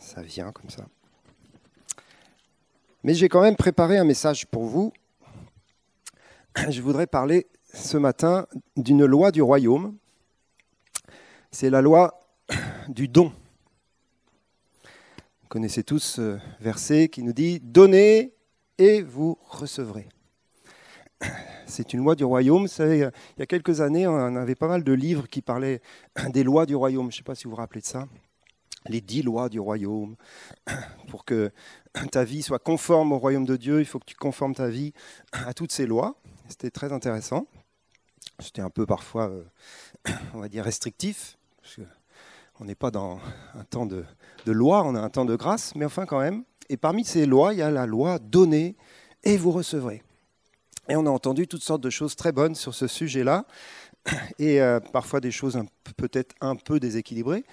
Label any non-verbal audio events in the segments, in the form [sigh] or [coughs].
ça vient comme ça. Mais j'ai quand même préparé un message pour vous. [clears throat] Je voudrais parler ce matin d'une loi du royaume. C'est la loi [clears throat] du don. Vous connaissez tous ce verset qui nous dit Donnez et vous recevrez. [clears throat] C'est une loi du royaume. Il y a quelques années, on avait pas mal de livres qui parlaient des lois du royaume. Je ne sais pas si vous vous rappelez de ça. Les dix lois du royaume. [clears throat] Pour que ta vie soit conforme au royaume de Dieu, il faut que tu conformes ta vie à toutes ces lois. C'était très intéressant. C'était un peu parfois, euh, [clears throat] on va dire, restrictif. Parce on n'est pas dans un temps de, loi, on a un temps de grâce, mais enfin quand même. Et parmi ces lois, il y a la loi donnez et vous recevrez. Et on a entendu toutes sortes de choses très bonnes sur ce sujet-là, [clears throat] et euh, parfois des choses peut-être un peu déséquilibrées,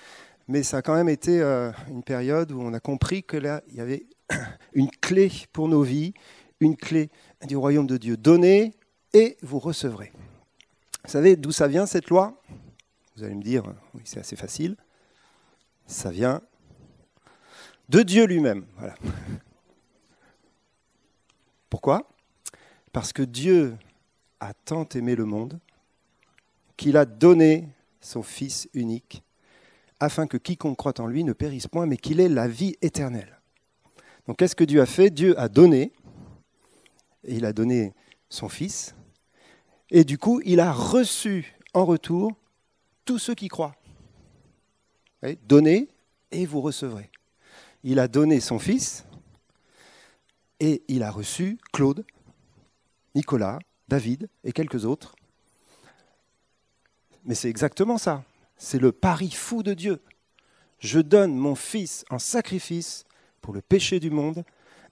mais ça a quand même été euh, une période où on a compris que là, il y avait [clears throat] une clé pour nos vies, une clé du royaume de Dieu. Donnez et vous recevrez. Vous savez d'où ça vient cette loi? Vous allez me dire, oui, c'est assez facile. Ça vient de Dieu lui-même. [laughs] Pourquoi? Parce que Dieu a tant aimé le monde qu'il a donné son Fils unique, afin que quiconque croit en lui ne périsse point, mais qu'il ait la vie éternelle. Donc qu'est-ce que Dieu a fait? Dieu a donné, et il a donné son Fils, et du coup il a reçu en retour tous ceux qui croient. Donnez et vous recevrez. Il a donné son Fils, et il a reçu Claude, Nicolas, David et quelques autres. Mais c'est exactement ça. C'est le pari fou de Dieu. Je donne mon Fils en sacrifice pour le péché du monde,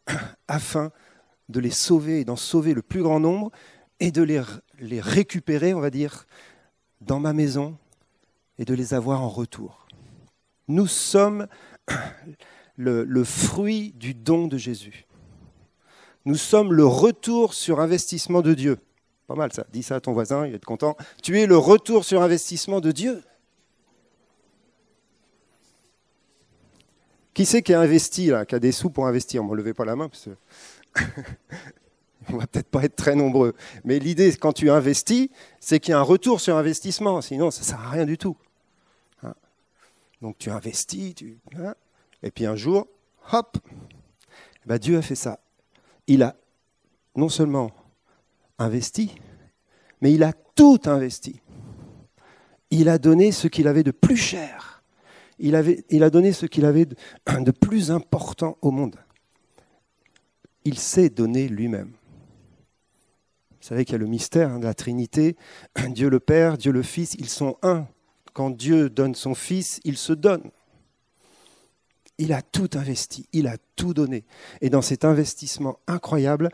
[clears throat] afin de les sauver et d'en sauver le plus grand nombre, et de les, récupérer, on va dire, dans ma maison, et de les avoir en retour. Nous sommes [clears throat] le, le fruit du don de Jésus nous sommes le retour sur investissement de Dieu. Pas mal ça. Dis ça à ton voisin, il va être content. Tu es le retour sur investissement de Dieu. Qui c'est qui a investi, là, qui a des sous pour investir? Ne me levez pas la main, parce que [laughs] on va peut-être pas être très nombreux. Mais l'idée, quand tu investis, c'est qu'il y a un retour sur investissement. Sinon, ça ne sert à rien du tout. Hein. Donc tu investis, tu... Hein. et puis un jour, hop, eh ben, Dieu a fait ça il a non seulement investi, mais il a tout investi. Il a donné ce qu'il avait de plus cher. Il, a donné ce qu'il avait de, de plus important au monde. Il s'est donné lui-même. Vous savez qu'il y a le mystère hein, de la Trinité. Dieu le Père, Dieu le Fils, ils sont un. Quand Dieu donne son Fils, il se donne. Il a tout investi, il a tout donné. Et dans cet investissement incroyable,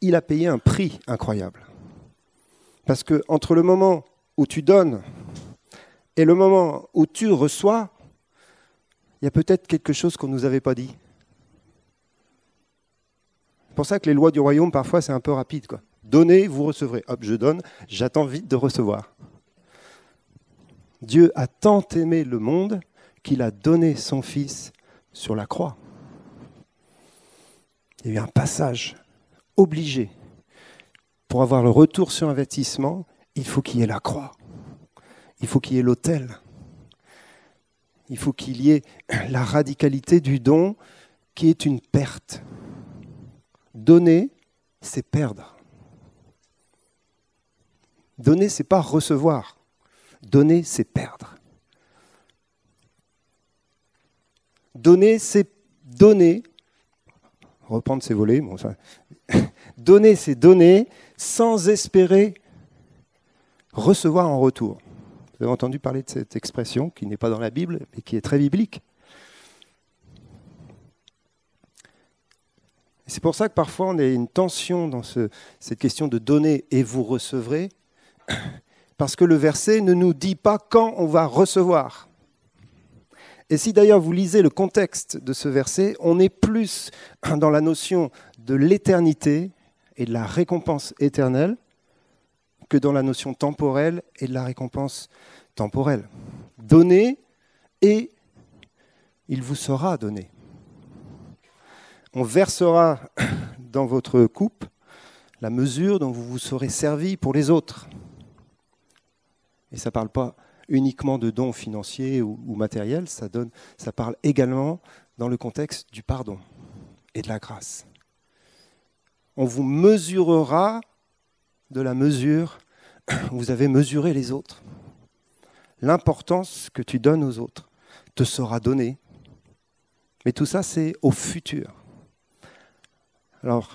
il a payé un prix incroyable. Parce que entre le moment où tu donnes et le moment où tu reçois, il y a peut-être quelque chose qu'on ne nous avait pas dit. C'est pour ça que les lois du royaume, parfois, c'est un peu rapide. Quoi. Donnez, vous recevrez. Hop, je donne, j'attends vite de recevoir. Dieu a tant aimé le monde qu'il a donné son Fils sur la croix. Il y a eu un passage obligé. Pour avoir le retour sur investissement, il faut qu'il y ait la croix. Il faut qu'il y ait l'autel. Il faut qu'il y ait la radicalité du don qui est une perte. Donner, c'est perdre. Donner, c'est pas recevoir. Donner, c'est perdre. Donner, c'est donner. Reprendre ses volets. Bon, [laughs] donner, c'est donner sans espérer recevoir en retour. Vous avez entendu parler de cette expression qui n'est pas dans la Bible, mais qui est très biblique. C'est pour ça que parfois on a une tension dans cette question de donner et vous recevrez, [clears throat] parce que le verset ne nous dit pas quand on va recevoir. Et si d'ailleurs vous lisez le contexte de ce verset, on est plus [clears throat] dans la notion de l'éternité et de la récompense éternelle que dans la notion temporelle et de la récompense temporelle. Donner et il vous sera donné. On versera [coughs] dans votre coupe la mesure dont vous vous serez servi pour les autres. Et ça ne parle pas uniquement de dons financiers ou, matériels, ça parle également dans le contexte du pardon et de la grâce. On vous mesurera de la mesure où [clears throat] vous avez mesuré les autres. L'importance que tu donnes aux autres te sera donnée. Mais tout ça, c'est au futur. Alors,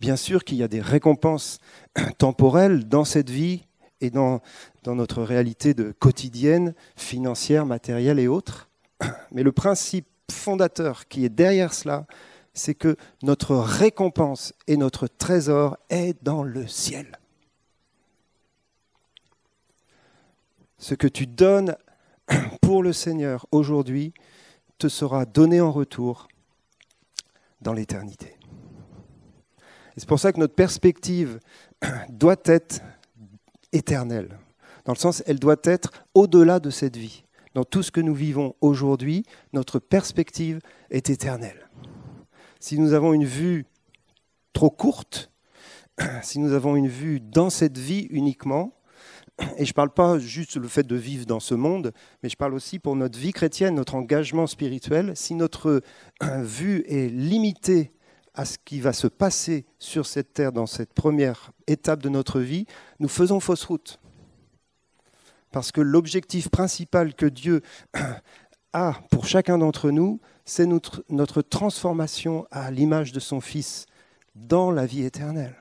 bien sûr qu'il y a des récompenses [clears throat] temporelles dans cette vie et dans, notre réalité de quotidienne, financière, matérielle et autres. [clears throat] Mais le principe fondateur qui est derrière cela, c'est que notre récompense et notre trésor est dans le ciel. Ce que tu donnes [clears throat] pour le Seigneur aujourd'hui te sera donné en retour dans l'éternité. C'est pour ça que notre perspective [clears throat] doit être éternelle. Dans le sens, elle doit être au-delà de cette vie. Dans tout ce que nous vivons aujourd'hui, notre perspective est éternelle. Si nous avons une vue trop courte, [clears throat] si nous avons une vue dans cette vie uniquement, et je ne parle pas juste le fait de vivre dans ce monde, mais je parle aussi pour notre vie chrétienne, notre engagement spirituel. Si notre vue est limitée à ce qui va se passer sur cette terre dans cette première étape de notre vie, nous faisons fausse route. Parce que l'objectif principal que Dieu a pour chacun d'entre nous, c'est notre transformation à l'image de son Fils dans la vie éternelle.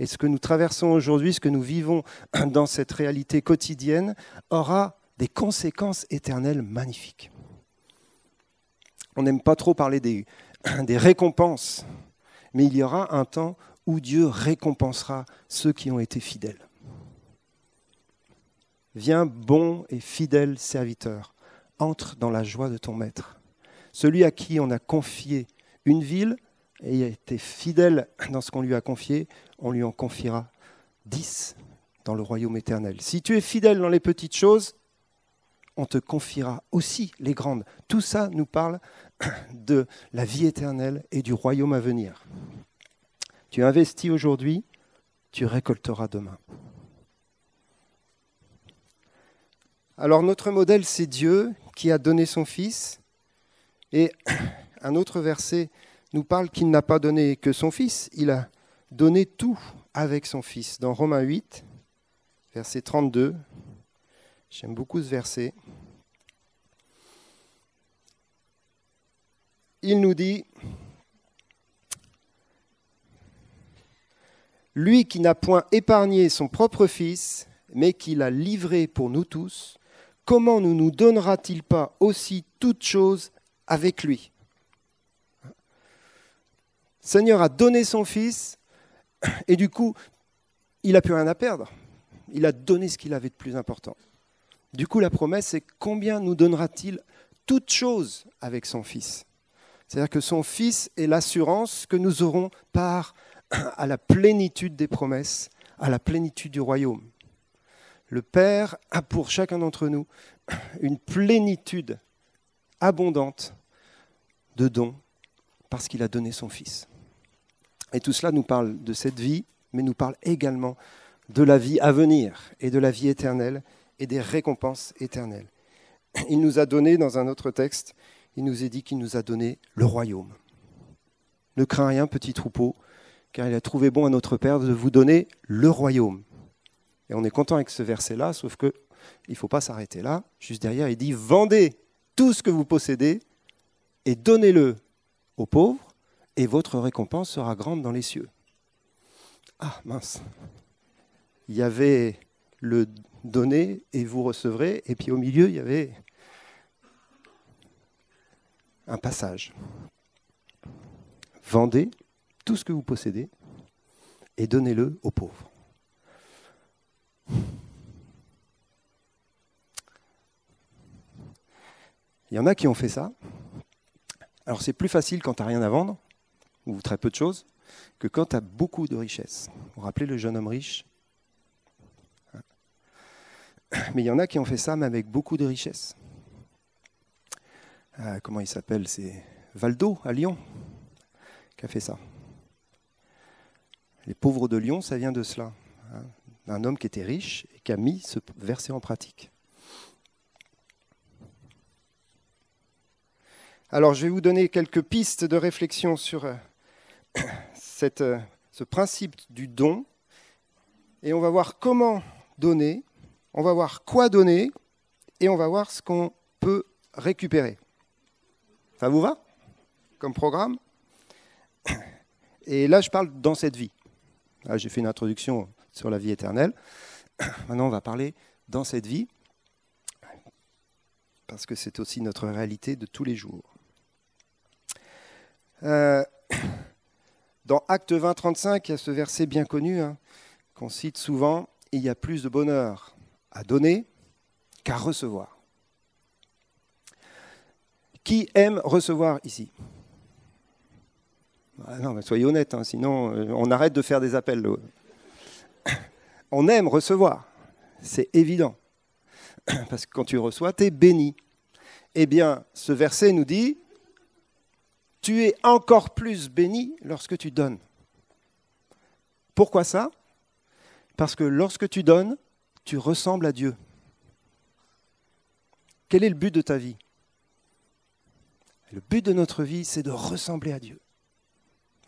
Et ce que nous traversons aujourd'hui, ce que nous vivons [clears throat] dans cette réalité quotidienne, aura des conséquences éternelles magnifiques. On n'aime pas trop parler [clears throat] des, récompenses, mais il y aura un temps où Dieu récompensera ceux qui ont été fidèles. Viens, bon et fidèle serviteur, entre dans la joie de ton maître. Celui à qui on a confié une ville et a été fidèle dans ce qu'on lui a confié, on lui en confiera dix dans le royaume éternel. Si tu es fidèle dans les petites choses, on te confiera aussi les grandes. Tout ça nous parle [clears throat] de la vie éternelle et du royaume à venir. Tu investis aujourd'hui, tu récolteras demain. Alors notre modèle, c'est Dieu qui a donné son Fils. Et [clears throat] un autre verset nous parle qu'il n'a pas donné que son Fils, il a donné tout avec son Fils. Dans Romains 8, verset 32, j'aime beaucoup ce verset. il nous dit, lui qui n'a point épargné son propre Fils, mais qui l'a livré pour nous tous, comment ne nous donnera-t-il pas aussi toutes choses avec lui? Seigneur a donné son Fils, [clears throat] et du coup, il n'a plus rien à perdre. Il a donné ce qu'il avait de plus important. Du coup, la promesse, c'est combien nous donnera-t-il toutes choses avec son Fils? C'est-à-dire que son Fils est l'assurance que nous aurons part [clears throat] à la plénitude des promesses, à la plénitude du royaume. Le Père a pour chacun d'entre nous [clears throat] une plénitude abondante de dons parce qu'il a donné son Fils. Et tout cela nous parle de cette vie, mais nous parle également de la vie à venir et de la vie éternelle et des récompenses éternelles. [clears throat] Il nous a donné dans un autre texte il nous est dit qu'il nous a donné le royaume. Ne crains rien, petit troupeau, car il a trouvé bon à notre Père de vous donner le royaume. Et on est content avec ce verset-là, sauf que il ne faut pas s'arrêter là. Juste derrière, il dit Vendez tout ce que vous possédez et donnez-le aux pauvres, et votre récompense sera grande dans les cieux. Ah, mince. Il y avait le donner et vous recevrez, et puis au milieu, il y avait un passage. Vendez tout ce que vous possédez et donnez-le aux pauvres. Il y en a qui ont fait ça. Alors c'est plus facile quand tu n'as rien à vendre, ou très peu de choses, que quand tu as beaucoup de richesses. Vous vous rappelez le jeune homme riche Mais il y en a qui ont fait ça, mais avec beaucoup de richesses. euh, comment il s'appelle C'est Valdo à Lyon qui a fait ça. Les pauvres de Lyon, ça vient de cela. Hein. un homme qui était riche et qui a mis ce verset en pratique. Alors, je vais vous donner quelques pistes de réflexion sur euh, euh, ce principe du don. Et on va voir comment donner, on va voir quoi donner, et on va voir ce qu'on peut récupérer. Ça vous va comme programme? Et là, je parle dans cette vie. J'ai fait une introduction sur la vie éternelle. Maintenant, on va parler dans cette vie, parce que c'est aussi notre réalité de tous les jours. Euh, dans Acte 20, 35, il y a ce verset bien connu hein, qu'on cite souvent, il y a plus de bonheur à donner qu'à recevoir. Qui aime recevoir ici? Ah Non, soyez honnête, hein, sinon euh, on arrête de faire des appels. [coughs] On aime recevoir, c'est évident. [coughs] Parce que quand tu reçois, tu es béni. Eh bien, ce verset nous dit, tu es encore plus béni lorsque tu donnes. Pourquoi ça? Parce que lorsque tu donnes, tu ressembles à Dieu. Quel est le but de ta vie? Le but de notre vie, c'est de ressembler à Dieu.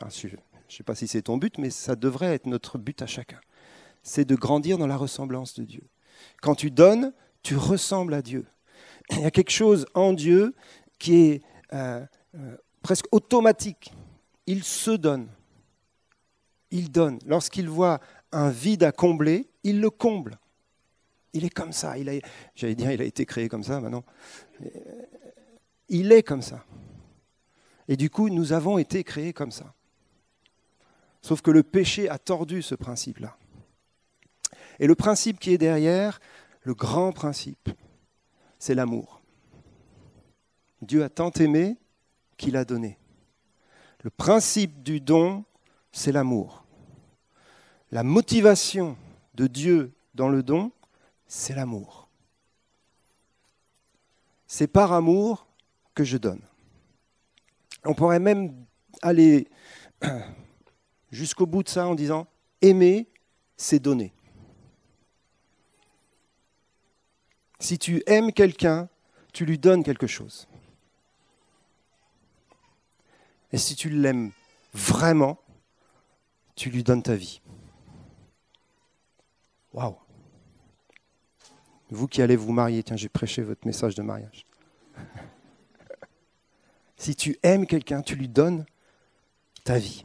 je ne sais pas si c'est ton but, mais ça devrait être notre but à chacun. C'est de grandir dans la ressemblance de Dieu. Quand tu donnes, tu ressembles à Dieu. Il y a quelque chose en Dieu qui est euh, euh, presque automatique. Il se donne. Il donne. Lorsqu'il voit un vide à combler, il le comble. Il est comme ça. Il j'allais dire, il a été créé comme ça maintenant. Il est comme ça. Et du coup, nous avons été créés comme ça. Sauf que le péché a tordu ce principe-là. Et le principe qui est derrière, le grand principe, c'est l'amour. Dieu a tant aimé qu'il a donné. Le principe du don, c'est l'amour. La motivation de Dieu dans le don, c'est l'amour. C'est par amour que je donne. On pourrait même aller [clears throat] jusqu'au bout de ça en disant aimer, c'est donner. Si tu aimes quelqu'un, tu lui donnes quelque chose. Et si tu l'aimes vraiment, tu lui donnes ta vie. Waouh Vous qui allez vous marier, tiens, j'ai prêché votre message de mariage. [laughs] si tu aimes quelqu'un, tu lui donnes ta vie.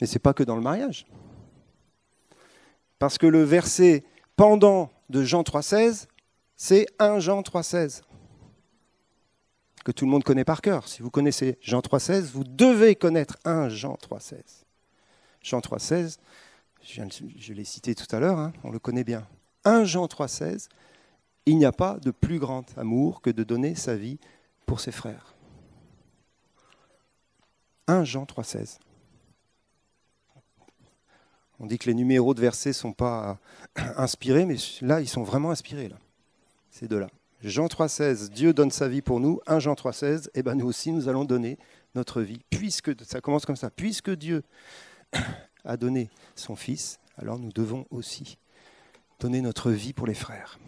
Mais ce n'est pas que dans le mariage. Parce que le verset pendant de Jean 3,16, c'est 1 Jean 3,16 que tout le monde connaît par cœur. Si vous connaissez Jean 3,16, vous devez connaître un Jean 3,16. Jean 3,16, je, je l'ai cité tout à l'heure, hein, on le connaît bien. 1 Jean 3,16, il n'y a pas de plus grand amour que de donner sa vie pour ses frères. 1 Jean 3,16. On dit que les numéros de versets ne sont pas [clears throat] inspirés, mais là, ils sont vraiment inspirés, là. ces deux-là. Jean 3,16, Dieu donne sa vie pour nous. 1 Jean 3,16, et ben nous aussi, nous allons donner notre vie. Puisque, ça commence comme ça, puisque Dieu a donné son Fils, alors nous devons aussi donner notre vie pour les frères.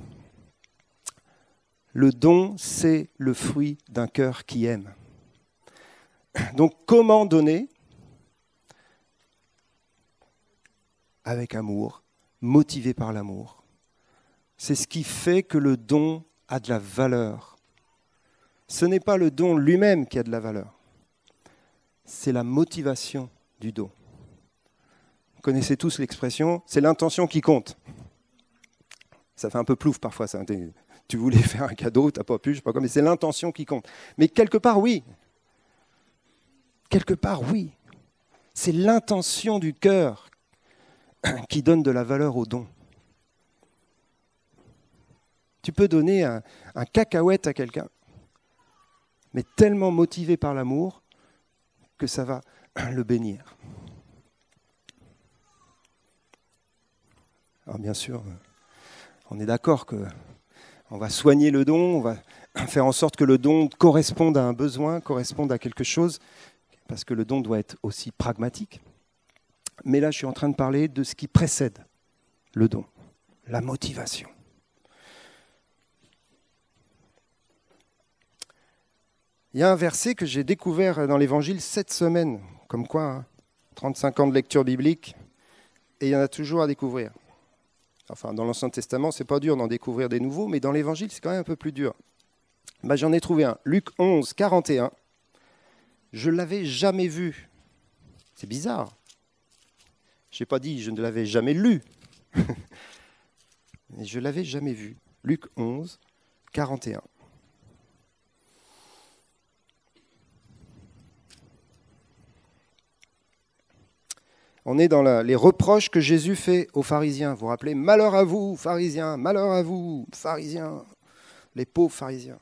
Le don, c'est le fruit d'un cœur qui aime. Donc comment donner? Avec amour, motivé par l'amour. C'est ce qui fait que le don a de la valeur. Ce n'est pas le don lui-même qui a de la valeur, c'est la motivation du don. Vous connaissez tous l'expression, c'est l'intention qui compte. Ça fait un peu plouf parfois, ça. Tu voulais faire un cadeau, tu n'as pas pu, je sais pas quoi, mais c'est l'intention qui compte. Mais quelque part, oui. Quelque part, oui. C'est l'intention du cœur qui donne de la valeur au don. Tu peux donner un, cacahuète à quelqu'un, mais tellement motivé par l'amour que ça va [clears throat] le bénir. Alors bien sûr, on est d'accord que on va soigner le don, on va [clears throat] faire en sorte que le don corresponde à un besoin, corresponde à quelque chose, parce que le don doit être aussi pragmatique. Mais là, je suis en train de parler de ce qui précède le don, la motivation. Il y a un verset que j'ai découvert dans l'Évangile cette semaine, comme quoi, 35 hein, ans de lecture biblique, et il y en a toujours à découvrir. Enfin, dans l'Ancien Testament, c'est pas dur d'en découvrir des nouveaux, mais dans l'Évangile, c'est quand même un peu plus dur. Bah, J'en ai trouvé un, Luc 11, 41. Je l'avais jamais vu. C'est bizarre. Je n'ai pas dit je ne l'avais jamais lu, [laughs] mais je l'avais jamais vu. Luc 11, 41. On est dans les reproches que Jésus fait aux pharisiens. Vous vous rappelez Malheur à vous, pharisiens, malheur à vous, pharisiens, les pauvres pharisiens.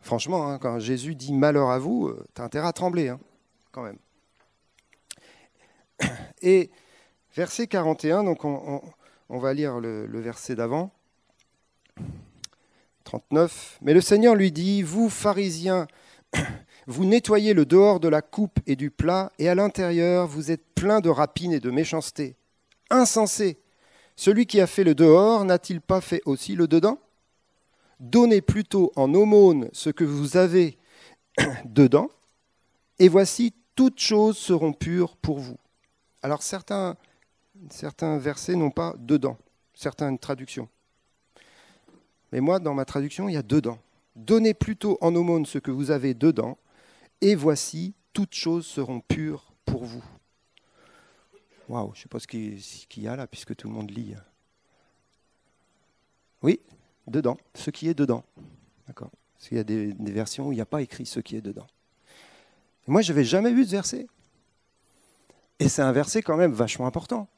Franchement, hein, quand Jésus dit malheur à vous, euh, tu as intérêt à trembler, hein, quand même. Et verset 41, donc on, va lire le verset d'avant. 39. Mais le Seigneur lui dit, vous pharisiens, vous nettoyez le dehors de la coupe et du plat, et à l'intérieur, vous êtes plein de rapines et de méchanceté. Insensé Celui qui a fait le dehors n'a-t-il pas fait aussi le dedans? Donnez plutôt en aumône ce que vous avez [clears throat] dedans, et voici, toutes choses seront pures pour vous. Alors certains, certains versets n'ont pas dedans, certaines traductions. Mais moi, dans ma traduction, il y a dedans. Donnez plutôt en aumône ce que vous avez dedans, et voici, toutes choses seront pures pour vous. Waouh, je ne sais pas ce qu'il y a là, puisque tout le monde lit. Oui, dedans, ce qui est dedans. D'accord Parce y a des, versions où il n'y a pas écrit ce qui est dedans. moi, je n'avais jamais vu ce verset. Et c'est un verset quand même vachement important.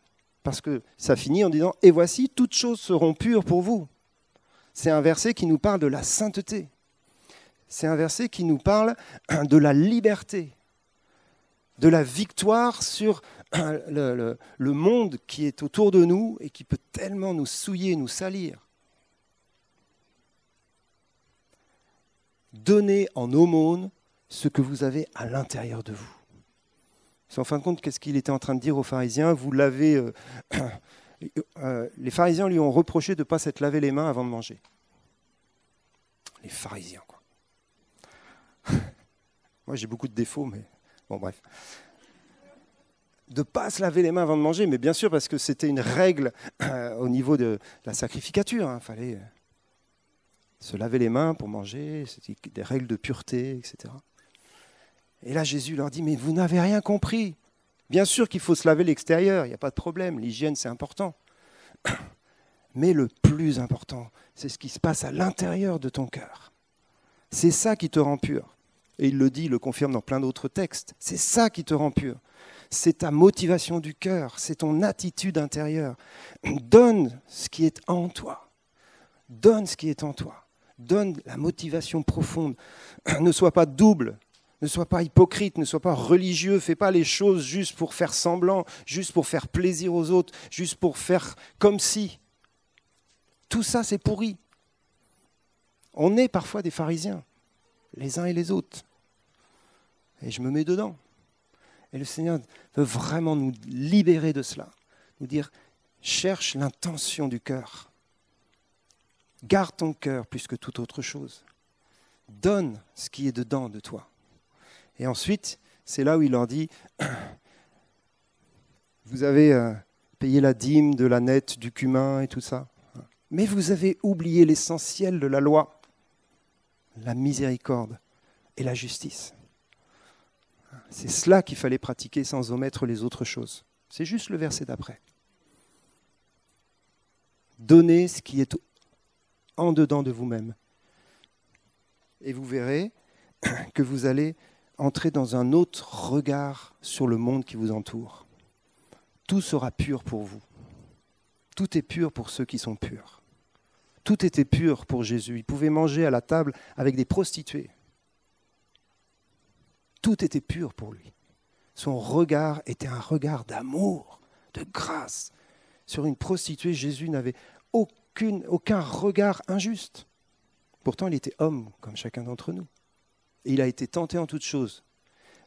Parce que ça finit en disant Et voici, toutes choses seront pures pour vous. C'est un verset qui nous parle de la sainteté c'est un verset qui nous parle [clears throat] de la liberté, de la victoire sur [clears throat] le, monde qui est autour de nous et qui peut tellement nous souiller, nous salir. Donnez en aumône ce que vous avez à l'intérieur de vous. En fin de compte, qu'est-ce qu'il était en train de dire aux pharisiens? Vous lavez. Euh, [clears throat] euh, les pharisiens lui ont reproché de ne pas s'être lavé les mains avant de manger. Les pharisiens. [laughs] Moi, j'ai beaucoup de défauts, mais bon, bref. De ne pas se laver les mains avant de manger, mais bien sûr, parce que c'était une règle euh, au niveau de la sacrificature. Il hein. fallait euh, se laver les mains pour manger, c'était des règles de pureté, etc. Et là, Jésus leur dit, mais vous n'avez rien compris. Bien sûr qu'il faut se laver l'extérieur, il n'y a pas de problème, l'hygiène c'est important. [coughs] Mais le plus important, c'est ce qui se passe à l'intérieur de ton cœur. C'est ça qui te rend pur. Et il le dit, il le confirme dans plein d'autres textes. C'est ça qui te rend pur. C'est ta motivation du cœur, c'est ton attitude intérieure. [clears throat] Donne ce qui est en toi. Donne ce qui est en toi. Donne la motivation profonde. [clears throat] Ne sois pas double, ne sois pas hypocrite, ne sois pas religieux, fais pas les choses juste pour faire semblant, juste pour faire plaisir aux autres, juste pour faire comme si. Tout ça, c'est pourri. On est parfois des pharisiens, les uns et les autres. Et je me mets dedans. Et le Seigneur veut vraiment nous libérer de cela, nous dire, cherche l'intention du cœur. Garde ton cœur plus que toute autre chose. Donne ce qui est dedans de toi. Et ensuite, c'est là où il leur dit, [coughs] vous avez euh, payé la dîme de la nette, du cumin et tout ça, mais vous avez oublié l'essentiel de la loi, la miséricorde et la justice. C'est cela qu'il fallait pratiquer sans omettre les autres choses. C'est juste le verset d'après. Donnez ce qui est en dedans de vous-même. Et vous verrez que vous allez entrer dans un autre regard sur le monde qui vous entoure. Tout sera pur pour vous. Tout est pur pour ceux qui sont purs. Tout était pur pour Jésus. Il pouvait manger à la table avec des prostituées. Tout était pur pour lui. Son regard était un regard d'amour, de grâce. Sur une prostituée, Jésus n'avait aucun regard injuste. Pourtant, il était homme, comme chacun d'entre nous. Il a été tenté en toutes choses.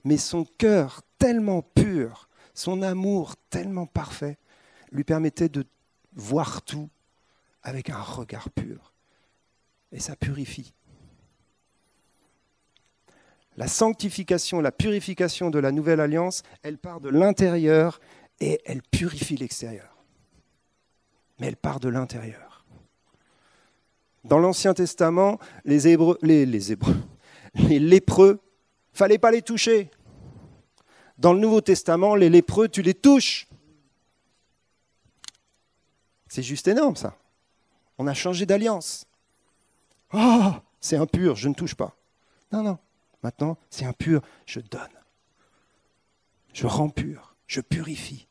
Mais son cœur tellement pur, son amour tellement parfait, lui permettait de voir tout avec un regard pur. Et ça purifie. La sanctification, la purification de la nouvelle alliance, elle part de l'intérieur et elle purifie l'extérieur. Mais elle part de l'intérieur. Dans l'Ancien Testament, les, Hébreux, les, les, Hébreux, les lépreux, fallait pas les toucher. Dans le Nouveau Testament, les lépreux, tu les touches. C'est juste énorme ça. On a changé d'alliance. Oh, c'est impur, je ne touche pas. Non, non. Maintenant, c'est impur, je donne. Je rends pur, je purifie.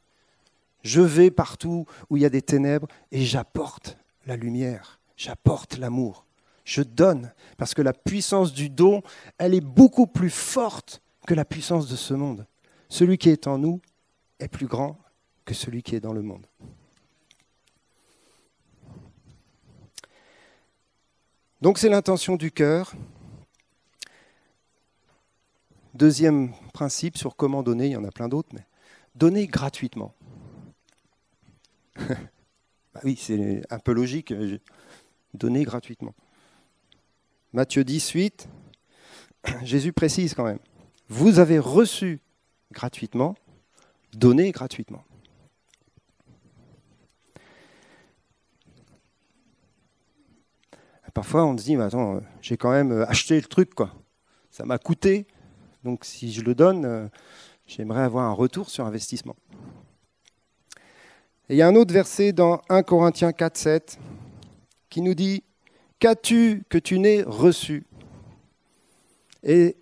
Je vais partout où il y a des ténèbres et j'apporte la lumière, j'apporte l'amour. Je donne, parce que la puissance du don, elle est beaucoup plus forte que la puissance de ce monde. Celui qui est en nous est plus grand que celui qui est dans le monde. Donc c'est l'intention du cœur. Deuxième principe sur comment donner, il y en a plein d'autres, mais donner gratuitement. [laughs] bah oui, c'est un peu logique, donner gratuitement. Matthieu 18, [clears throat] Jésus précise quand même, vous avez reçu gratuitement, donnez gratuitement. Parfois, on se dit, mais attends, j'ai quand même euh, acheté le truc, quoi. Ça m'a coûté, donc si je le donne, euh, j'aimerais avoir un retour sur investissement. Et il y a un autre verset dans 1 Corinthiens 4, 7 qui nous dit Qu'as-tu que tu n'aies reçu? Et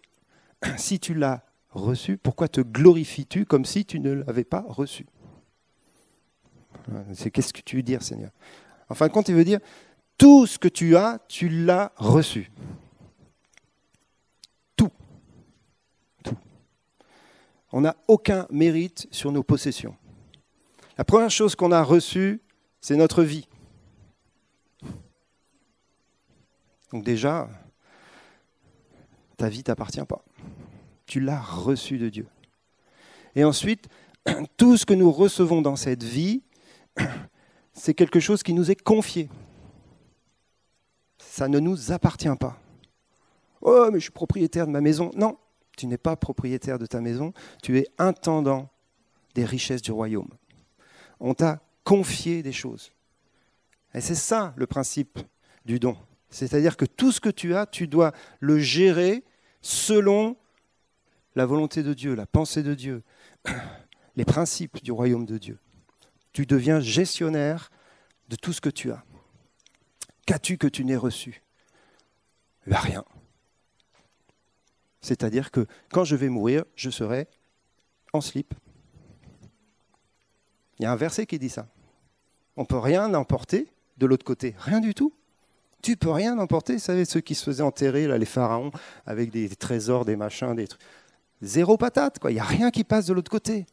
[clears throat] si tu l'as reçu, pourquoi te glorifies-tu comme si tu ne l'avais pas reçu? C'est qu'est-ce que tu veux dire, Seigneur? En fin de compte, il veut dire tout ce que tu as, tu l'as reçu. Tout. Tout. On n'a aucun mérite sur nos possessions. La première chose qu'on a reçue, c'est notre vie. Donc déjà, ta vie ne t'appartient pas. Tu l'as reçue de Dieu. Et ensuite, [clears throat] tout ce que nous recevons dans cette vie, [clears throat] c'est quelque chose qui nous est confié ça ne nous appartient pas. Oh, mais je suis propriétaire de ma maison. Non, tu n'es pas propriétaire de ta maison, tu es intendant des richesses du royaume. On t'a confié des choses. Et c'est ça le principe du don. C'est-à-dire que tout ce que tu as, tu dois le gérer selon la volonté de Dieu, la pensée de Dieu, les principes du royaume de Dieu. Tu deviens gestionnaire de tout ce que tu as. Qu'as-tu que tu n'aies reçu? Ben, Rien. C'est-à-dire que quand je vais mourir, je serai en slip. Il y a un verset qui dit ça. On ne peut rien emporter de l'autre côté, rien du tout. Tu peux rien emporter. Vous savez, ceux qui se faisaient enterrer, là, les pharaons, avec des trésors, des machins, des trucs. Zéro patate, quoi. Il n'y a rien qui passe de l'autre côté.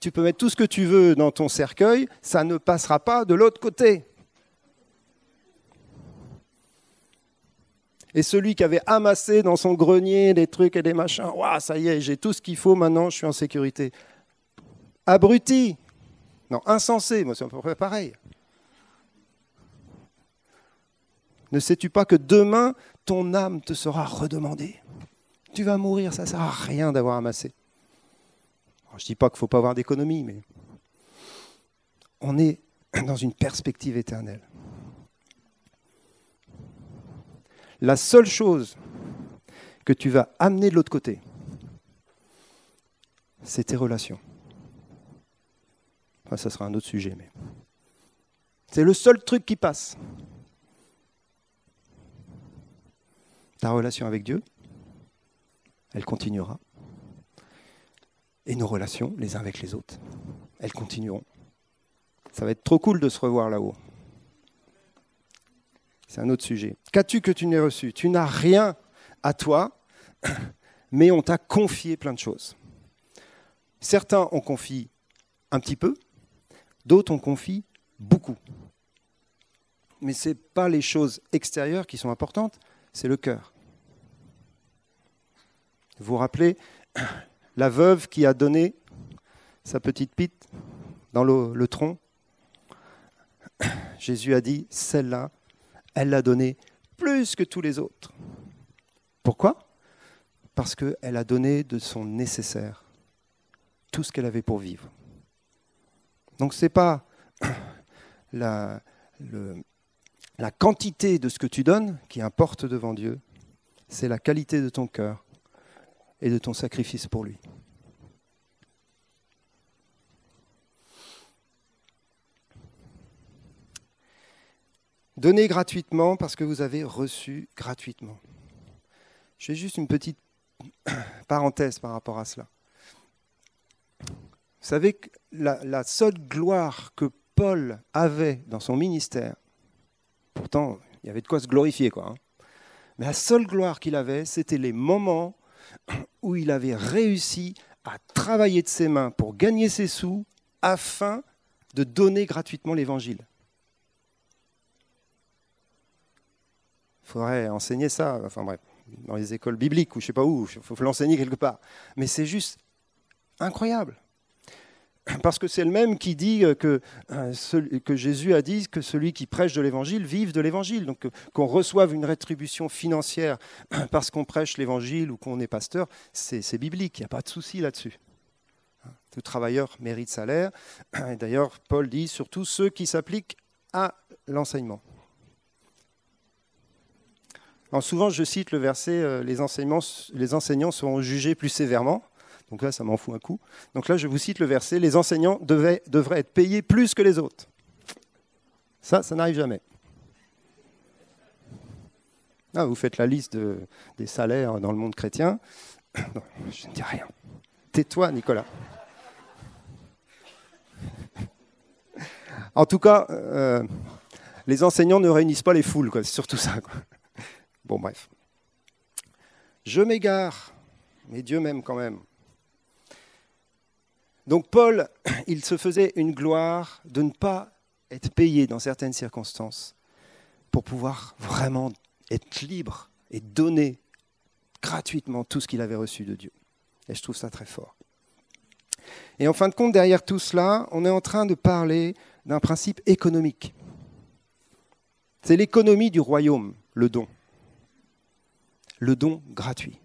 Tu peux mettre tout ce que tu veux dans ton cercueil, ça ne passera pas de l'autre côté. Et celui qui avait amassé dans son grenier des trucs et des machins, waouh, ça y est, j'ai tout ce qu'il faut, maintenant je suis en sécurité. Abruti Non, insensé, moi c'est à peu pareil. Ne sais-tu pas que demain, ton âme te sera redemandée? Tu vas mourir, ça ne sert à rien d'avoir amassé. je ne dis pas qu'il ne faut pas avoir d'économie, mais on est dans une perspective éternelle. La seule chose que tu vas amener de l'autre côté, c'est tes relations. Enfin, ça sera un autre sujet, mais c'est le seul truc qui passe. Ta relation avec Dieu, elle continuera. Et nos relations, les uns avec les autres, elles continueront. Ça va être trop cool de se revoir là-haut. C'est un autre sujet. Qu'as-tu que tu n'aies reçu? Tu n'as rien à toi, [clears throat] mais on t'a confié plein de choses. Certains ont confié un petit peu, d'autres ont confié beaucoup. Mais ce n'est pas les choses extérieures qui sont importantes, c'est le cœur. Vous vous rappelez [clears throat] la veuve qui a donné sa petite pite dans le, le tronc [clears throat] Jésus a dit, celle-là, elle l'a donnée plus que tous les autres. Pourquoi? Parce qu'elle a donné de son nécessaire, tout ce qu'elle avait pour vivre. Donc ce n'est pas [coughs] la, la quantité de ce que tu donnes qui importe devant Dieu, c'est la qualité de ton cœur et de ton sacrifice pour lui. Donnez gratuitement parce que vous avez reçu gratuitement. Je fais juste une petite [coughs] parenthèse par rapport à cela. Vous savez que la, seule gloire que Paul avait dans son ministère, pourtant il y avait de quoi se glorifier, quoi. Hein, mais la seule gloire qu'il avait, c'était les moments [coughs] où il avait réussi à travailler de ses mains pour gagner ses sous afin de donner gratuitement l'évangile. Il faudrait enseigner ça, enfin bref, dans les écoles bibliques ou je ne sais pas où, il faut l'enseigner quelque part. Mais c'est juste incroyable. [clears throat] Parce que c'est le même qui dit que, euh, que Jésus a dit que celui qui prêche de l'évangile vive de l'évangile. Donc qu'on reçoive une rétribution financière [clears throat] parce qu'on prêche l'évangile ou qu'on est pasteur, c'est biblique, il n'y a pas de souci là-dessus. Tout travailleur mérite salaire. [clears throat] D'ailleurs, Paul dit surtout ceux qui s'appliquent à l'enseignement souvent, je cite le verset euh, les, enseignants seront jugés plus sévèrement. Donc là, ça m'en fout un coup. Donc là, je vous cite le verset les enseignants devraient être payés plus que les autres. Ça, ça n'arrive jamais. Ah, vous faites la liste des salaires dans le monde chrétien. [coughs] je ne dis rien. Tais-toi, Nicolas. En tout cas, euh, les enseignants ne réunissent pas les foules, c'est surtout ça. Bon, bref. Je m'égare, mais Dieu m'aime quand même. Donc Paul, [clears throat] il se faisait une gloire de ne pas être payé dans certaines circonstances pour pouvoir vraiment être libre et donner gratuitement tout ce qu'il avait reçu de Dieu. Et je trouve ça très fort. Et en fin de compte, derrière tout cela, on est en train de parler d'un principe économique. C'est l'économie du royaume, le don le don gratuit.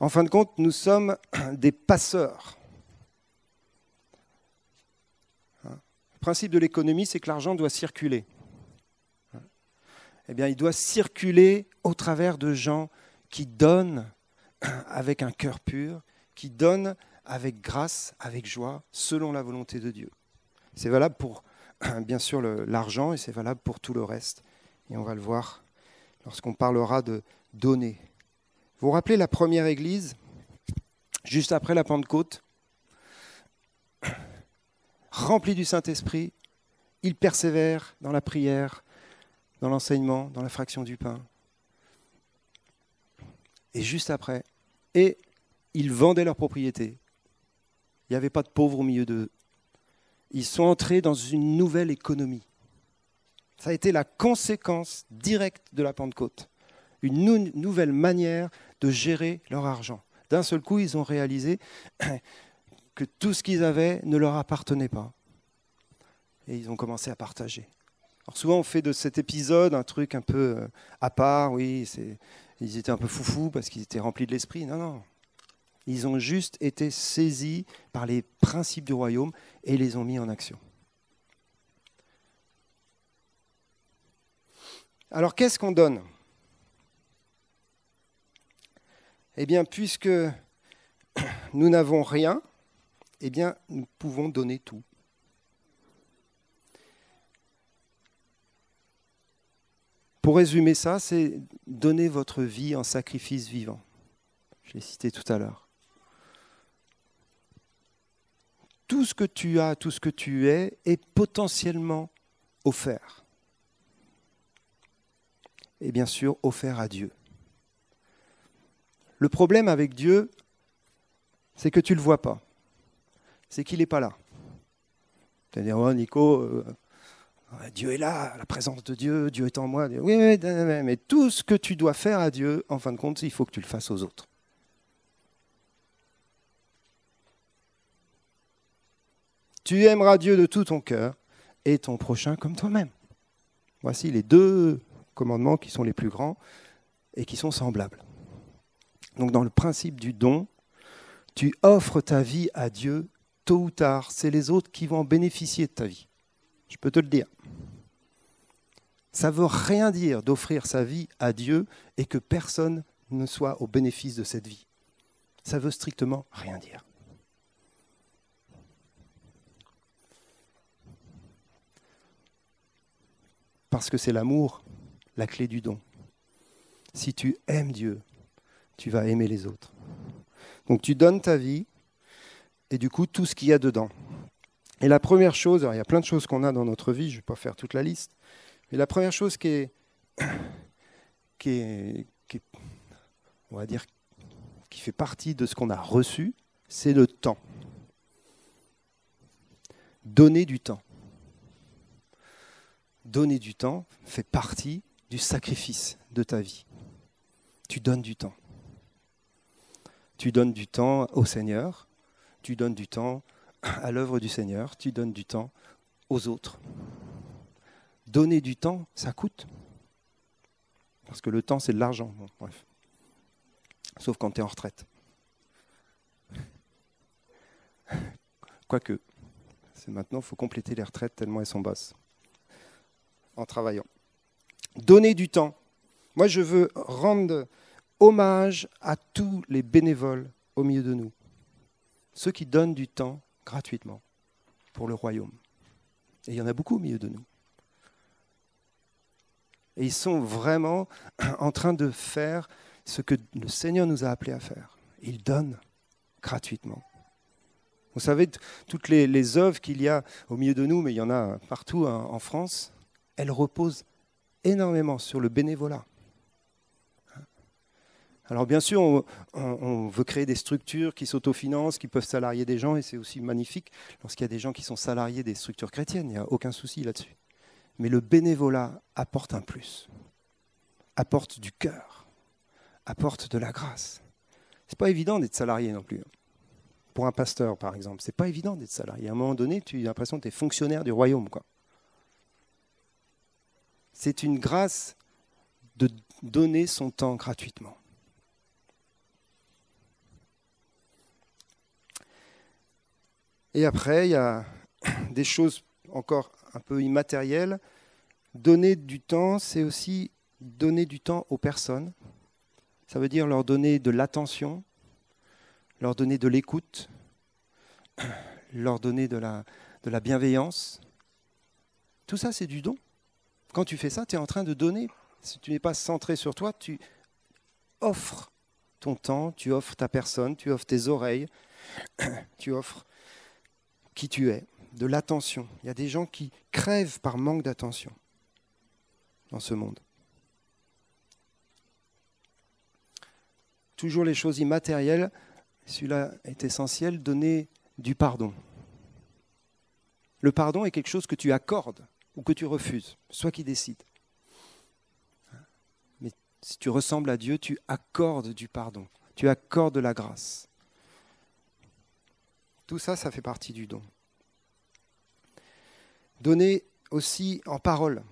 En fin de compte, nous sommes [clears throat] des passeurs. Le principe de l'économie, c'est que l'argent doit circuler. Eh bien, il doit circuler au travers de gens qui donnent [clears throat] avec un cœur pur, qui donnent avec grâce, avec joie, selon la volonté de Dieu. C'est valable pour, [clears throat] bien sûr, l'argent et c'est valable pour tout le reste. Et on va le voir lorsqu'on parlera de donner. Vous vous rappelez la première église, juste après la Pentecôte? Remplie du Saint-Esprit, ils persévèrent dans la prière, dans l'enseignement, dans la fraction du pain. Et juste après, et ils vendaient leurs propriétés. Il n'y avait pas de pauvres au milieu d'eux. Ils sont entrés dans une nouvelle économie. Ça a été la conséquence directe de la Pentecôte. Une nouvelle manière de gérer leur argent. D'un seul coup, ils ont réalisé [clears throat] que tout ce qu'ils avaient ne leur appartenait pas. Et ils ont commencé à partager. Alors souvent, on fait de cet épisode un truc un peu euh, à part. Oui, ils étaient un peu foufous parce qu'ils étaient remplis de l'esprit. Non, non. Ils ont juste été saisis par les principes du royaume et les ont mis en action. Alors qu'est-ce qu'on donne? Eh bien, puisque [coughs] nous n'avons rien, eh bien, nous pouvons donner tout. Pour résumer ça, c'est donner votre vie en sacrifice vivant. Je l'ai cité tout à l'heure. Tout ce que tu as, tout ce que tu es est potentiellement offert et bien sûr offert à Dieu. Le problème avec Dieu, c'est que tu ne le vois pas. C'est qu'il n'est pas là. Tu vas dire, oh, Nico, euh, Dieu est là, la présence de Dieu, Dieu est en moi. Oui, oui, mais tout ce que tu dois faire à Dieu, en fin de compte, il faut que tu le fasses aux autres. Tu aimeras Dieu de tout ton cœur et ton prochain comme toi-même. Voici les deux commandements qui sont les plus grands et qui sont semblables. Donc dans le principe du don, tu offres ta vie à Dieu tôt ou tard. C'est les autres qui vont en bénéficier de ta vie. Je peux te le dire. Ça ne veut rien dire d'offrir sa vie à Dieu et que personne ne soit au bénéfice de cette vie. Ça veut strictement rien dire. Parce que c'est l'amour, la clé du don. Si tu aimes Dieu, tu vas aimer les autres. Donc tu donnes ta vie et du coup tout ce qu'il y a dedans. Et la première chose, il y a plein de choses qu'on a dans notre vie, je ne vais pas faire toute la liste, mais la première chose qui est, [coughs] qui est, qui on va dire, qui fait partie de ce qu'on a reçu, c'est le temps. Donner du temps donner du temps fait partie sacrifice de ta vie. Tu donnes du temps. Tu donnes du temps au Seigneur, tu donnes du temps à l'œuvre du Seigneur, tu donnes du temps aux autres. Donner du temps, ça coûte. Parce que le temps, c'est de l'argent. bref. Sauf quand tu es en retraite. [laughs] Quoique, c'est maintenant, il faut compléter les retraites tellement elles sont basses en travaillant. Donner du temps. Moi, je veux rendre hommage à tous les bénévoles au milieu de nous. Ceux qui donnent du temps gratuitement pour le royaume. Et il y en a beaucoup au milieu de nous. Et ils sont vraiment en train de faire ce que le Seigneur nous a appelés à faire. Ils donnent gratuitement. Vous savez, toutes les, œuvres qu'il y a au milieu de nous, mais il y en a partout hein, en France, elle repose énormément sur le bénévolat. Alors bien sûr, on, veut créer des structures qui s'autofinancent, qui peuvent salarier des gens, et c'est aussi magnifique lorsqu'il y a des gens qui sont salariés des structures chrétiennes, il n'y a aucun souci là-dessus. Mais le bénévolat apporte un plus, apporte du cœur, apporte de la grâce. C'est pas évident d'être salarié non plus. Pour un pasteur, par exemple, c'est pas évident d'être salarié. À un moment donné, tu as l'impression que tu es fonctionnaire du royaume. Quoi c'est une grâce de donner son temps gratuitement. Et après, il y a [coughs] des choses encore un peu immatérielles. Donner du temps, c'est aussi donner du temps aux personnes. Ça veut dire leur donner de l'attention, leur donner de l'écoute, [coughs] leur donner de la, de la bienveillance. Tout ça, c'est du don. Quand tu fais ça, tu es en train de donner. Si tu n'es pas centré sur toi, tu offres ton temps, tu offres ta personne, tu offres tes oreilles, [coughs] tu offres qui tu es, de l'attention. Il y a des gens qui crèvent par manque d'attention dans ce monde. Toujours les choses immatérielles, celui-là est essentiel, donner du pardon. Le pardon est quelque chose que tu accordes ou que tu refuses, soit qui décide. Mais si tu ressembles à Dieu, tu accordes du pardon, tu accordes de la grâce. Tout ça, ça fait partie du don. Donner aussi en parole.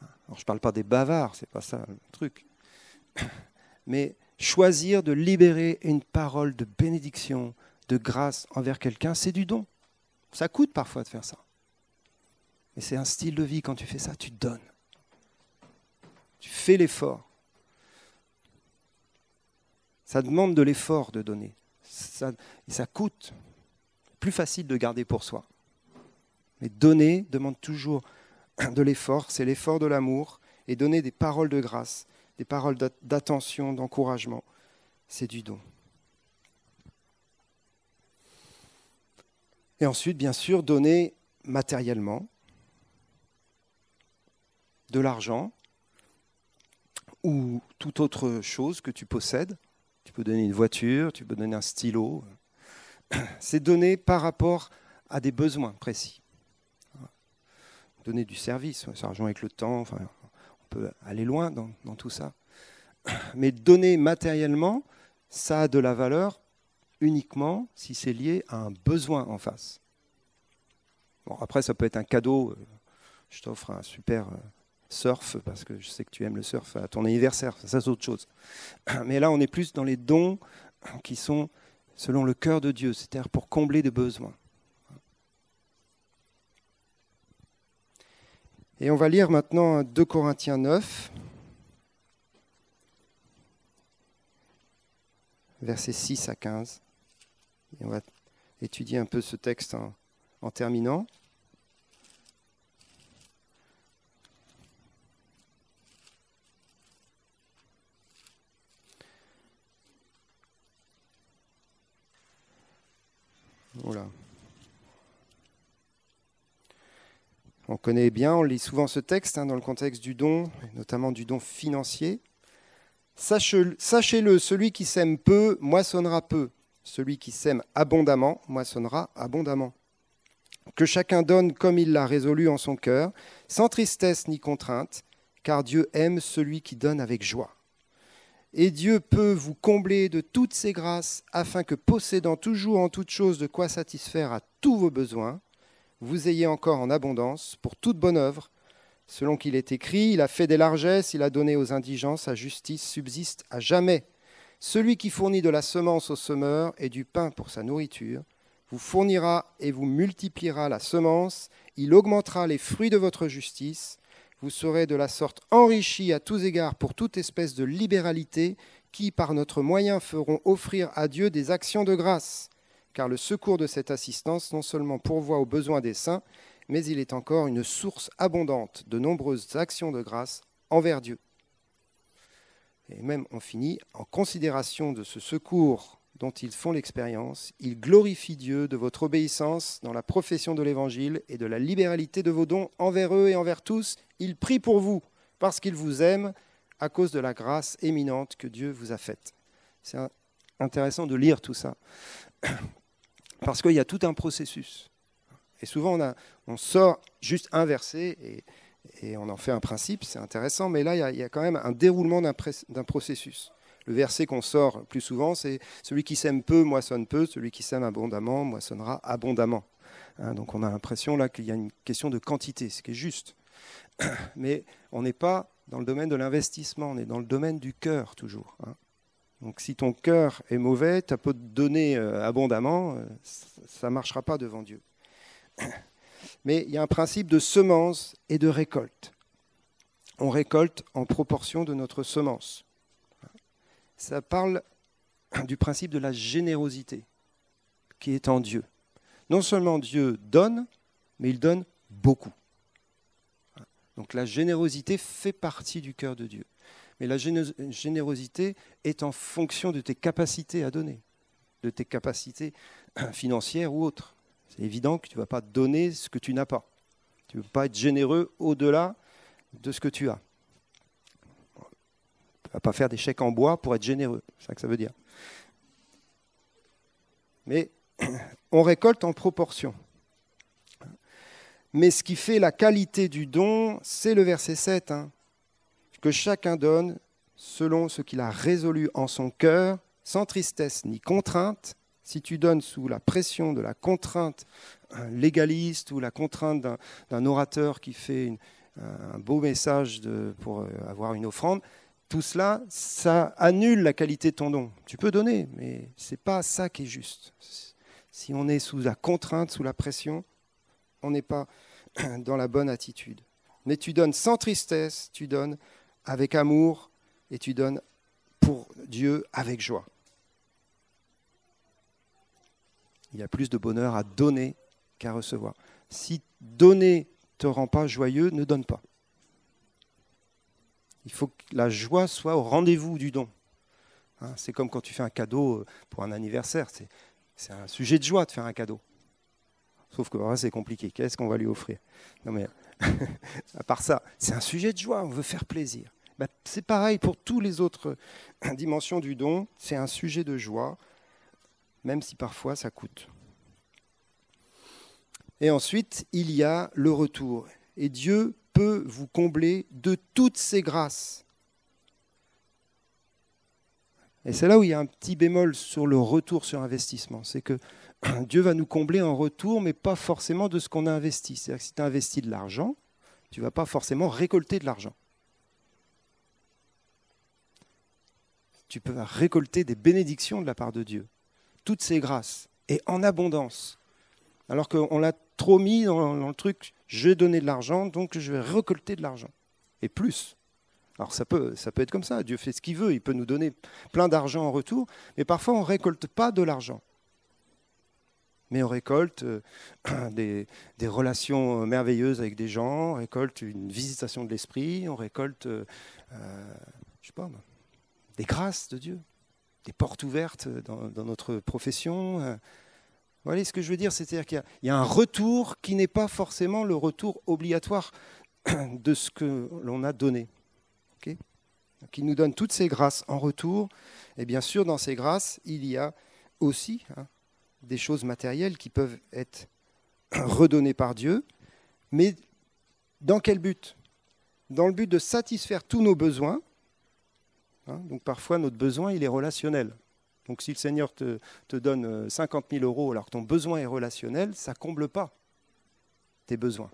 Alors, je ne parle pas des bavards, c'est pas ça le truc. Mais choisir de libérer une parole de bénédiction, de grâce envers quelqu'un, c'est du don. Ça coûte parfois de faire ça. Et c'est un style de vie, quand tu fais ça, tu donnes. Tu fais l'effort. Ça demande de l'effort de donner. Ça, et ça coûte. Plus facile de garder pour soi. Mais donner demande toujours de l'effort. C'est l'effort de l'amour. Et donner des paroles de grâce, des paroles d'attention, d'encouragement, c'est du don. Et ensuite, bien sûr, donner matériellement de l'argent ou toute autre chose que tu possèdes. Tu peux donner une voiture, tu peux donner un stylo. [clears throat] C'est donné par rapport à des besoins précis. donner du service, ça rejoint avec le temps, on peut aller loin dans, tout ça. [clears throat] Mais donner matériellement, ça a de la valeur uniquement si c'est lié à un besoin en face. Bon, après, ça peut être un cadeau. Euh, je t'offre un super euh, surf parce que je sais que tu aimes le surf à ton anniversaire. Ça, c'est autre chose. [clears throat] Mais là, on est plus dans les dons qui sont selon le cœur de Dieu, c'est-à-dire pour combler des besoins. Et on va lire maintenant 2 Corinthiens 9, versets 6 à 15. Et on va étudier un peu ce texte en, en terminant. On connaît bien, on lit souvent ce texte hein, dans le contexte du don, notamment du don financier. Sachez-le, celui qui sème peu moissonnera peu. Celui qui sème abondamment moissonnera abondamment. Que chacun donne comme il l'a résolu en son cœur, sans tristesse ni contrainte, car Dieu aime celui qui donne avec joie. Et Dieu peut vous combler de toutes ses grâces, afin que, possédant toujours en toutes choses de quoi satisfaire à tous vos besoins, vous ayez encore en abondance pour toute bonne œuvre. Selon qu'il est écrit, il a fait des largesses, il a donné aux indigents, sa justice subsiste à jamais. Celui qui fournit de la semence au semeur et du pain pour sa nourriture, vous fournira et vous multipliera la semence, il augmentera les fruits de votre justice, vous serez de la sorte enrichis à tous égards pour toute espèce de libéralité qui, par notre moyen, feront offrir à Dieu des actions de grâce car le secours de cette assistance non seulement pourvoit aux besoins des saints, mais il est encore une source abondante de nombreuses actions de grâce envers Dieu. Et même on finit en considération de ce secours dont ils font l'expérience, ils glorifient Dieu de votre obéissance dans la profession de l'Évangile et de la libéralité de vos dons envers eux et envers tous. Ils prient pour vous parce qu'ils vous aiment à cause de la grâce éminente que Dieu vous a faite. C'est intéressant de lire tout ça [coughs] parce qu'il y a tout un processus. Et souvent, on, sort juste un verset et, on en fait un principe, c'est intéressant, mais là, il y, a, quand même un déroulement d'un processus. Le verset qu'on sort plus souvent, c'est celui qui sème peu moissonne peu, celui qui sème abondamment moissonnera abondamment. Hein, donc on a l'impression là qu'il y a une question de quantité, ce qui est juste. [coughs] Mais on n'est pas dans le domaine de l'investissement, on est dans le domaine du cœur toujours. Hein. Donc si ton cœur est mauvais, tu as peut te donner euh, abondamment, euh, ça ne marchera pas devant Dieu. [coughs] Mais il y a un principe de semence et de récolte. On récolte en proportion de notre semence. Ça parle du principe de la générosité qui est en Dieu. Non seulement Dieu donne, mais il donne beaucoup. Donc la générosité fait partie du cœur de Dieu mais la générosité est en fonction de tes capacités à donner, de tes capacités financières ou autres. C'est évident que tu ne vas pas donner ce que tu n'as pas. Tu ne peux pas être généreux au-delà de ce que tu as. Ne pas faire des chèques en bois pour être généreux, c'est ça que ça veut dire. Mais [clears throat] on récolte en proportion. Mais ce qui fait la qualité du don, c'est le verset 7 que chacun donne selon ce qu'il a résolu en son cœur, sans tristesse ni contrainte. Si tu donnes sous la pression de la contrainte légaliste ou la contrainte d'un orateur qui fait un beau message pour euh, avoir une offrande, tout cela, ça annule la qualité de ton don. Tu peux donner, mais ce n'est pas ça qui est juste. Si on est sous la contrainte, sous la pression, on n'est pas [clears throat] dans la bonne attitude. Mais tu donnes sans tristesse, tu donnes avec amour et tu donnes pour Dieu avec joie. Il y a plus de bonheur à donner qu'à recevoir. Si donner ne te rend pas joyeux, ne donne pas. Il faut que la joie soit au rendez-vous du don. Hein, c'est comme quand tu fais un cadeau pour un anniversaire. C'est un sujet de joie de faire un cadeau. Sauf que c'est compliqué. Qu'est-ce qu'on va lui offrir? Non mais, [laughs] à part ça, c'est un sujet de joie. On veut faire plaisir. Bah, c'est pareil pour toutes les autres dimensions du don. C'est un sujet de joie, même si parfois ça coûte. Et ensuite, il y a le retour. et Dieu vous combler de toutes ses grâces. Et c'est là où il y a un petit bémol sur le retour sur investissement. C'est que [clears throat] Dieu va nous combler en retour, mais pas forcément de ce qu'on a investi. C'est-à-dire que si tu as investi de l'argent, tu ne vas pas forcément récolter de l'argent. Tu peux récolter des bénédictions de la part de Dieu, toutes ces grâces, et en abondance. Alors qu'on l'a trop mis dans, le truc, je vais donner de l'argent, donc je vais récolter de l'argent. Et plus. Alors ça peut, ça peut être comme ça, Dieu fait ce qu'il veut, il peut nous donner plein d'argent en retour, mais parfois on ne récolte pas de l'argent mais on récolte euh, [clears throat] des, relations merveilleuses avec des gens, on récolte une visitation de l'esprit, on récolte, euh, euh, des grâces de Dieu, des portes ouvertes dans, notre profession. Vous ce que je veux dire? C'est-à-dire qu'il y, a un retour qui n'est pas forcément le retour obligatoire [clears throat] de ce que l'on a donné. qui nous donne toutes ces grâces en retour. Et bien sûr, dans ces grâces, il y a aussi hein, des choses matérielles qui peuvent être [clears throat] redonnées par Dieu, mais dans quel but? Dans le but de satisfaire tous nos besoins. Hein, donc parfois notre besoin il est relationnel. Donc si le Seigneur te, te donne 50 euh, 000 euros alors que ton besoin est relationnel, ça ne comble pas tes besoins.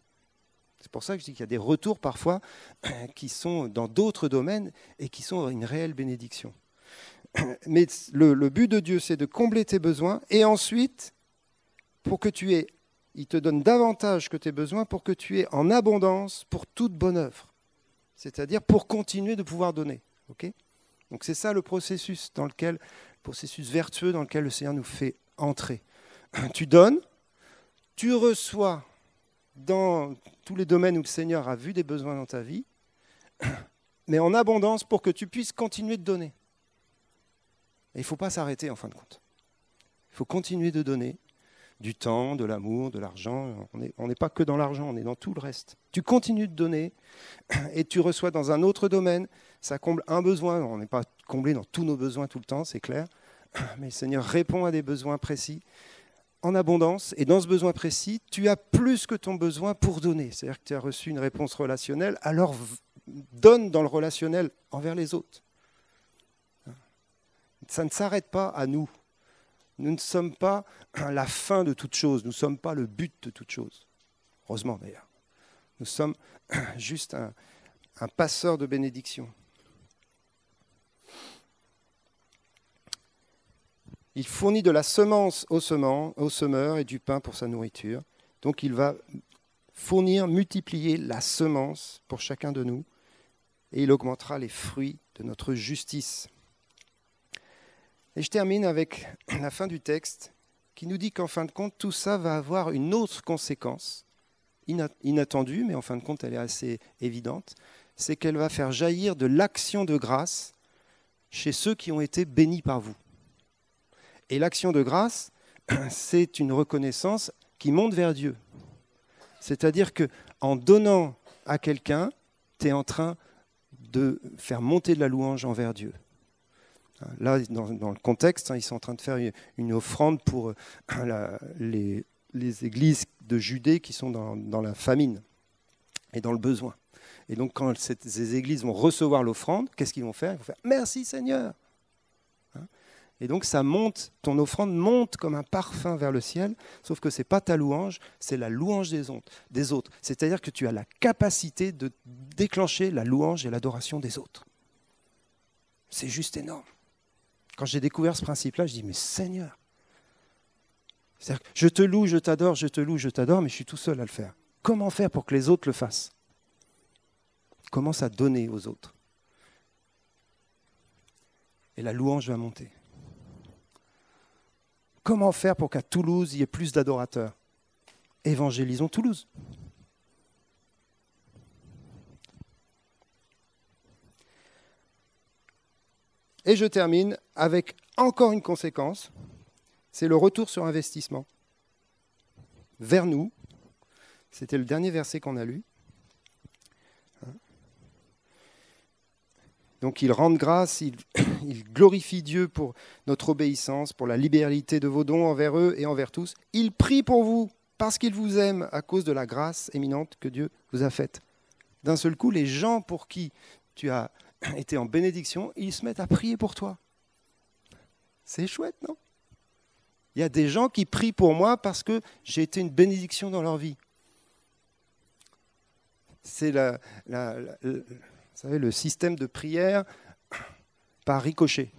C'est pour ça que je dis qu'il y a des retours parfois [coughs] qui sont dans d'autres domaines et qui sont une réelle bénédiction. [coughs] Mais le, but de Dieu, c'est de combler tes besoins et ensuite, pour que tu aies, il te donne davantage que tes besoins pour que tu aies en abondance pour toute bonne œuvre. C'est-à-dire pour continuer de pouvoir donner. Donc c'est ça le processus dans lequel, processus vertueux dans lequel le Seigneur nous fait entrer. [clears throat] Tu donnes, tu reçois dans tous les domaines où le Seigneur a vu des besoins dans ta vie, [clears throat] mais en abondance pour que tu puisses continuer de donner. Il ne faut pas s'arrêter en fin de compte. Il faut continuer de donner du temps, de l'amour, de l'argent. On n'est pas que dans l'argent, on est dans tout le reste. Tu continues de donner [clears throat] et tu reçois dans un autre domaine. Ça comble un besoin. On n'est pas comblé dans tous nos besoins tout le temps, c'est clair. [clears throat] Mais le Seigneur répond à des besoins précis en abondance. Et dans ce besoin précis, tu as plus que ton besoin pour donner. C'est-à-dire que tu as reçu une réponse relationnelle, alors donne dans le relationnel envers les autres. Ça ne s'arrête pas à nous. Nous ne sommes pas [clears throat] la fin de toute chose, nous ne sommes pas le but de toute chose. Heureusement d'ailleurs. Nous sommes [clears throat] juste un, passeur de bénédiction. Il fournit de la semence au, semeur et du pain pour sa nourriture. Donc il va fournir, multiplier la semence pour chacun de nous et il augmentera les fruits de notre justice. Et je termine avec [clears throat] la fin du texte qui nous dit qu'en fin de compte, tout ça va avoir une autre conséquence, inattendue, mais en fin de compte, elle est assez évidente, c'est qu'elle va faire jaillir de l'action de grâce chez ceux qui ont été bénis par vous. Et l'action de grâce, [clears throat] c'est une reconnaissance qui monte vers Dieu. C'est-à-dire que en donnant à quelqu'un, tu es en train de faire monter de la louange envers Dieu. Là, dans, le contexte, hein, ils sont en train de faire une, offrande pour euh, [clears throat] les, églises de Judée qui sont dans, la famine et dans le besoin. Et donc, quand ces églises vont recevoir l'offrande, qu'est-ce qu'ils vont faire? Ils vont faire Merci Seigneur Et donc, ça monte, ton offrande monte comme un parfum vers le ciel, sauf que ce n'est pas ta louange, c'est la louange des, des autres. C'est-à-dire que tu as la capacité de déclencher la louange et l'adoration des autres. C'est juste énorme. Quand j'ai découvert ce principe-là, je dis, mais Seigneur, je te loue, je t'adore, je te loue, je t'adore, mais je suis tout seul à le faire. Comment faire pour que les autres le fassent? Commence à donner aux autres. Et la louange va monter. Comment faire pour qu'à Toulouse, il y ait plus d'adorateurs? Évangélisons Toulouse. Et je termine avec encore une conséquence, c'est le retour sur investissement. Vers nous, c'était le dernier verset qu'on a lu. Donc ils rendent grâce, ils, [clears throat] glorifient Dieu pour notre obéissance, pour la libéralité de vos dons envers eux et envers tous. Ils prient pour vous. parce qu'il vous aime à cause de la grâce éminente que Dieu vous a faite. D'un seul coup, les gens pour qui tu as [clears throat] été en bénédiction, ils se mettent à prier pour toi. C'est chouette, non? Il y a des gens qui prient pour moi parce que j'ai été une bénédiction dans leur vie. C'est la, vous savez, le système de prière par ricochet.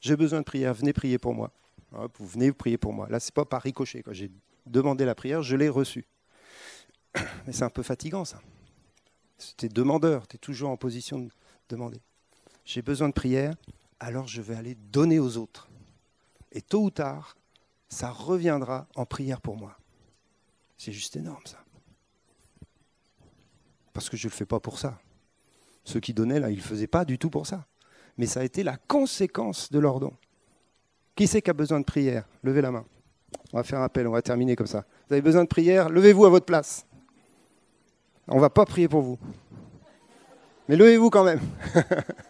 J'ai besoin de prière, venez prier pour moi. vous venez prier pour moi. Là, ce n'est pas par ricochet. J'ai demandé la prière, je l'ai reçue. [coughs] Mais c'est un peu fatigant, ça. Tu es demandeur, tu es toujours en position de demander. J'ai besoin de prière, alors je vais aller donner aux autres. Et tôt ou tard, ça reviendra en prière pour moi. C'est juste énorme, ça. Parce que je ne le fais pas pour ça. Ceux qui donnaient, là, ils ne le faisaient pas du tout pour ça mais ça a été la conséquence de leur don. Qui c'est qui a besoin de prière? Levez la main. On va faire un appel, on va terminer comme ça. Vous avez besoin de prière? Levez-vous à votre place. On ne va pas prier pour vous. Mais levez-vous quand même.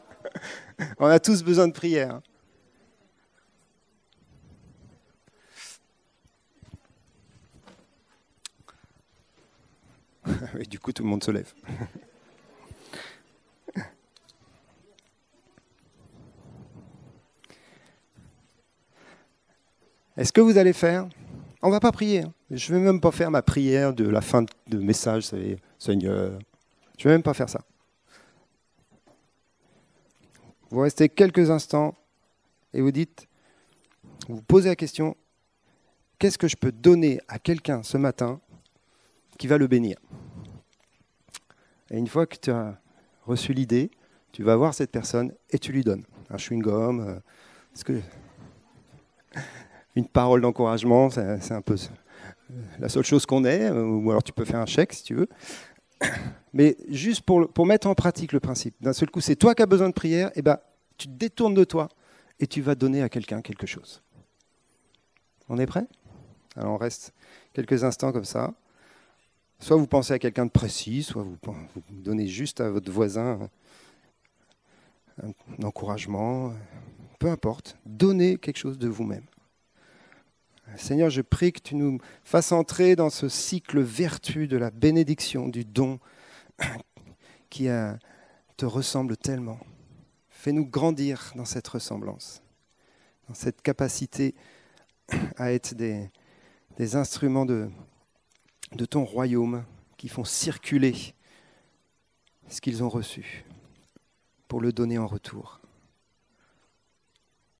[laughs] on a tous besoin de prière. [laughs] Et du coup, tout le monde se lève. [laughs] Est-ce que vous allez faire? On va pas prier. Hein. Je vais même pas faire ma prière de la fin de message, savez, Seigneur. Je vais même pas faire ça. Vous restez quelques instants et vous dites, vous posez la question, qu'est-ce que je peux donner à quelqu'un ce matin qui va le bénir Et une fois que tu as reçu l'idée, tu vas voir cette personne et tu lui donnes un chewing-gum. Euh, que [laughs] une parole d'encouragement, c'est un peu la seule chose qu'on ait, euh, ou alors tu peux faire un chèque si tu veux. [coughs] Mais juste pour, pour mettre en pratique le principe, d'un seul coup, c'est toi qui as besoin de prière, et eh ben, tu te détournes de toi et tu vas donner à quelqu'un quelque chose. On est prêt? Alors on reste quelques instants comme ça. Soit vous pensez à quelqu'un de précis, soit vous, donnez juste à votre voisin un encouragement, peu importe. Donnez quelque chose de vous-même. Seigneur, je prie que tu nous fasses entrer dans ce cycle vertu de la bénédiction, du don [coughs] qui te ressemble tellement. Fais-nous grandir dans cette ressemblance, dans cette capacité [coughs] à être des, instruments de, de ton royaume qui font circuler ce qu'ils ont reçu pour le donner en retour.